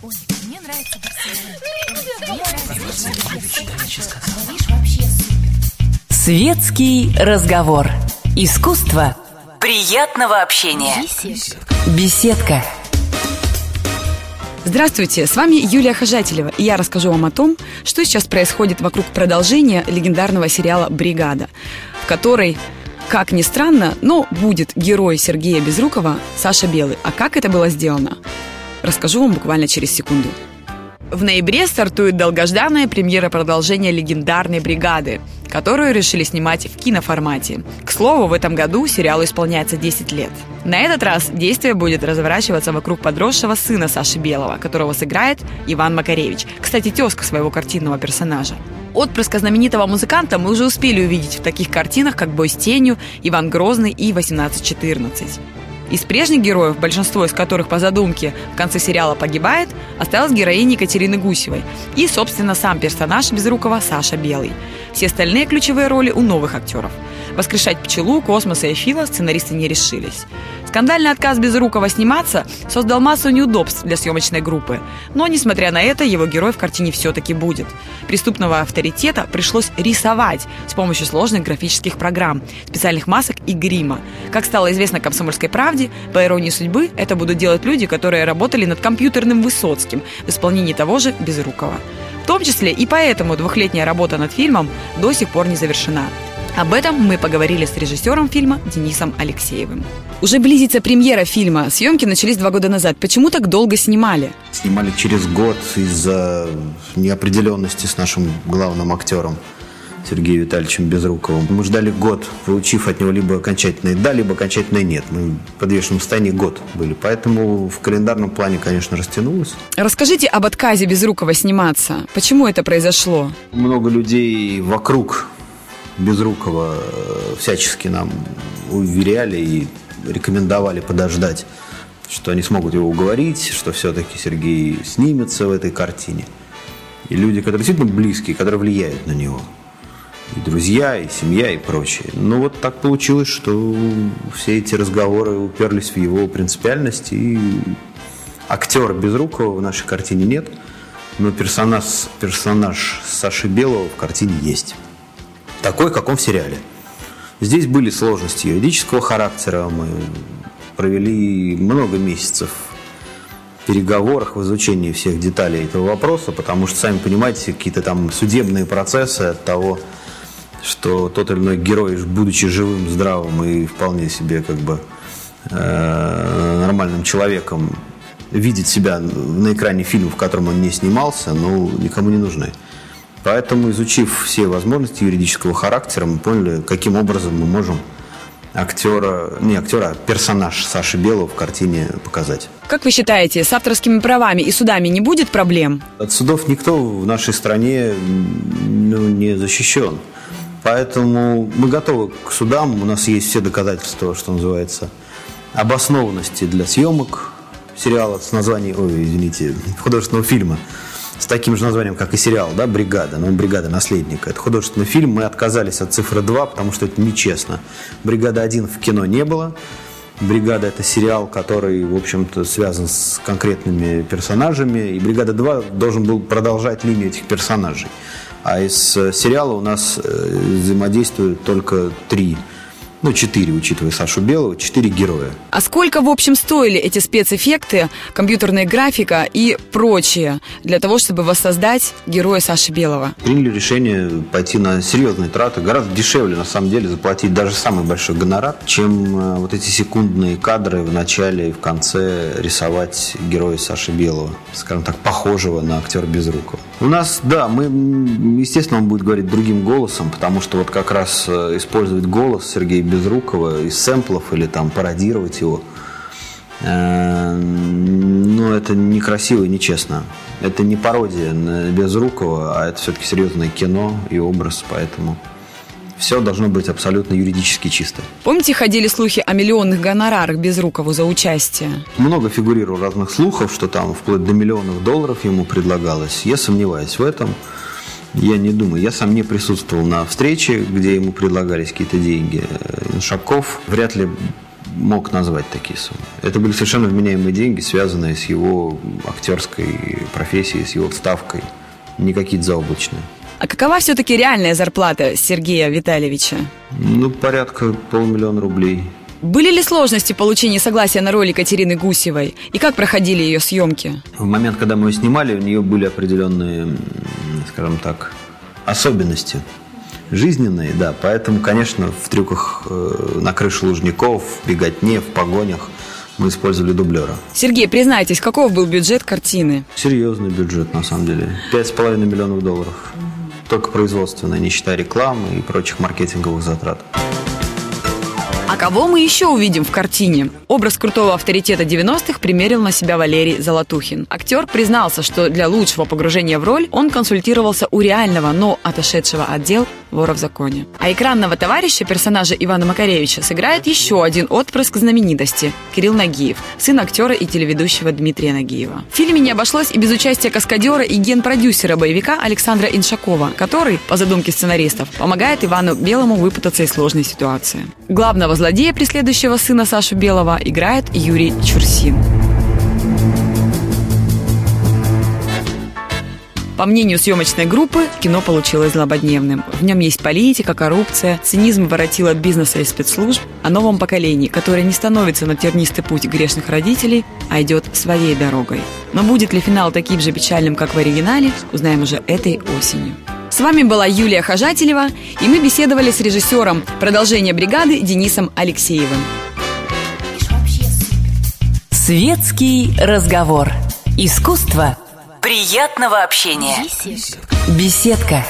Ой, мне нравится. Светский разговор. Искусство приятного общения. Беседка. Беседка. Здравствуйте, с вами Юлия Хожателева, и я расскажу вам о том, что сейчас происходит вокруг продолжения легендарного сериала «Бригада», в которой, как ни странно, но будет герой Сергея Безрукова Саша Белый. А как это было сделано, расскажу вам буквально через секунду. В ноябре стартует долгожданная премьера продолжения легендарной бригады, которую решили снимать в киноформате. К слову, в этом году сериалу исполняется 10 лет. На этот раз действие будет разворачиваться вокруг подросшего сына Саши Белого, которого сыграет Иван Макаревич, кстати, тезка своего картинного персонажа. Отпрыска знаменитого музыканта мы уже успели увидеть в таких картинах, как «Бой с тенью», «Иван Грозный» и «1814». Из прежних героев, большинство из которых по задумке в конце сериала погибает, осталась героиня Екатерины Гусевой и, собственно, сам персонаж Безрукова Саша Белый. Все остальные ключевые роли у новых актеров. Воскрешать Пчелу, Космоса и Фила сценаристы не решились. Скандальный отказ Безрукова сниматься создал массу неудобств для съемочной группы. Но, несмотря на это, его герой в картине все-таки будет. Преступного авторитета пришлось рисовать с помощью сложных графических программ, специальных масок и грима. Как стало известно «Комсомольской правде», по иронии судьбы, это будут делать люди, которые работали над компьютерным Высоцким в исполнении того же Безрукова. В том числе и поэтому двухлетняя работа над фильмом до сих пор не завершена. Об этом мы поговорили с режиссером фильма Денисом Алексеевым. Уже близится премьера фильма. Съемки начались два года назад. Почему так долго снимали? Снимали через год из-за неопределенности с нашим главным актером Сергеем Витальевичем Безруковым. Мы ждали год, получив от него либо окончательное «да», либо окончательное «нет». Мы в подвешенном состоянии год были. Поэтому в календарном плане, конечно, растянулось. Расскажите об отказе Безрукова сниматься. Почему это произошло? Много людей вокруг Безрукова э, всячески нам уверяли и рекомендовали подождать, что они смогут его уговорить, что все-таки Сергей снимется в этой картине. И люди, которые действительно близкие, которые влияют на него. И друзья, и семья, и прочее. Но вот так получилось, что все эти разговоры уперлись в его принципиальность. И актера Безрукова в нашей картине нет. Но персонаж, персонаж Саши Белого в картине есть такой, как он в сериале. Здесь были сложности юридического характера. Мы провели много месяцев в переговорах, в изучении всех деталей этого вопроса, потому что, сами понимаете, какие-то там судебные процессы от того, что тот или иной герой, будучи живым, здравым и вполне себе как бы э, нормальным человеком, видит себя на экране фильма, в котором он не снимался, ну, никому не нужны. Поэтому, изучив все возможности юридического характера, мы поняли, каким образом мы можем актера, не актера, а персонаж Саши Белого в картине показать. Как вы считаете, с авторскими правами и судами не будет проблем? От судов никто в нашей стране ну, не защищен. Поэтому мы готовы к судам. У нас есть все доказательства, что называется, обоснованности для съемок сериала с названием, ой, извините, художественного фильма с таким же названием, как и сериал, да, «Бригада», ну, «Бригада наследника». Это художественный фильм, мы отказались от цифры 2, потому что это нечестно. «Бригада 1» в кино не было, «Бригада» — это сериал, который, в общем-то, связан с конкретными персонажами, и «Бригада 2» должен был продолжать линию этих персонажей. А из э, сериала у нас э, взаимодействуют только три ну, четыре, учитывая Сашу Белого, четыре героя. А сколько, в общем, стоили эти спецэффекты, компьютерная графика и прочее для того, чтобы воссоздать героя Саши Белого? Приняли решение пойти на серьезные траты. Гораздо дешевле, на самом деле, заплатить даже самый большой гонорар, чем э, вот эти секундные кадры в начале и в конце рисовать героя Саши Белого, скажем так, похожего на актера Безрукова. У нас, да, мы, естественно, он будет говорить другим голосом, потому что вот как раз э, использовать голос Сергея Безрукова из сэмплов или там пародировать его. Э, ну, это некрасиво и нечестно. Это не пародия на Безрукова, а это все-таки серьезное кино и образ, поэтому все должно быть абсолютно юридически чисто. Помните, ходили слухи о миллионных гонорарах Безрукову за участие? Много фигурировало разных слухов, что там вплоть до миллионов долларов ему предлагалось. Я сомневаюсь в этом. Я не думаю. Я сам не присутствовал на встрече, где ему предлагались какие-то деньги. Иншаков вряд ли мог назвать такие суммы. Это были совершенно вменяемые деньги, связанные с его актерской профессией, с его ставкой. Не какие-то заоблачные. А какова все-таки реальная зарплата Сергея Витальевича? Ну, порядка полмиллиона рублей. Были ли сложности получения согласия на роль Екатерины Гусевой? И как проходили ее съемки? В момент, когда мы ее снимали, у нее были определенные, скажем так, особенности жизненные, да. Поэтому, конечно, в трюках э, на крыше лужников, в беготне, в погонях мы использовали дублера. Сергей, признайтесь, каков был бюджет картины? Серьезный бюджет, на самом деле. Пять с половиной миллионов долларов. Только производственная, не считая рекламы и прочих маркетинговых затрат. А кого мы еще увидим в картине? Образ крутого авторитета 90-х примерил на себя Валерий Золотухин. Актер признался, что для лучшего погружения в роль он консультировался у реального, но отошедшего отдел вора в законе. А экранного товарища персонажа Ивана Макаревича сыграет еще один отпрыск знаменитости – Кирилл Нагиев, сын актера и телеведущего Дмитрия Нагиева. В фильме не обошлось и без участия каскадера и генпродюсера боевика Александра Иншакова, который, по задумке сценаристов, помогает Ивану Белому выпутаться из сложной ситуации. Главного злодея, преследующего сына Сашу Белого, играет Юрий Чурсин. По мнению съемочной группы, кино получилось злободневным. В нем есть политика, коррупция, цинизм воротила бизнеса и спецслужб, о новом поколении, которое не становится на тернистый путь грешных родителей, а идет своей дорогой. Но будет ли финал таким же печальным, как в оригинале, узнаем уже этой осенью. С вами была Юлия Хожателева, и мы беседовали с режиссером продолжения бригады Денисом Алексеевым. Светский разговор. Искусство приятного общения. Беседка. Беседка.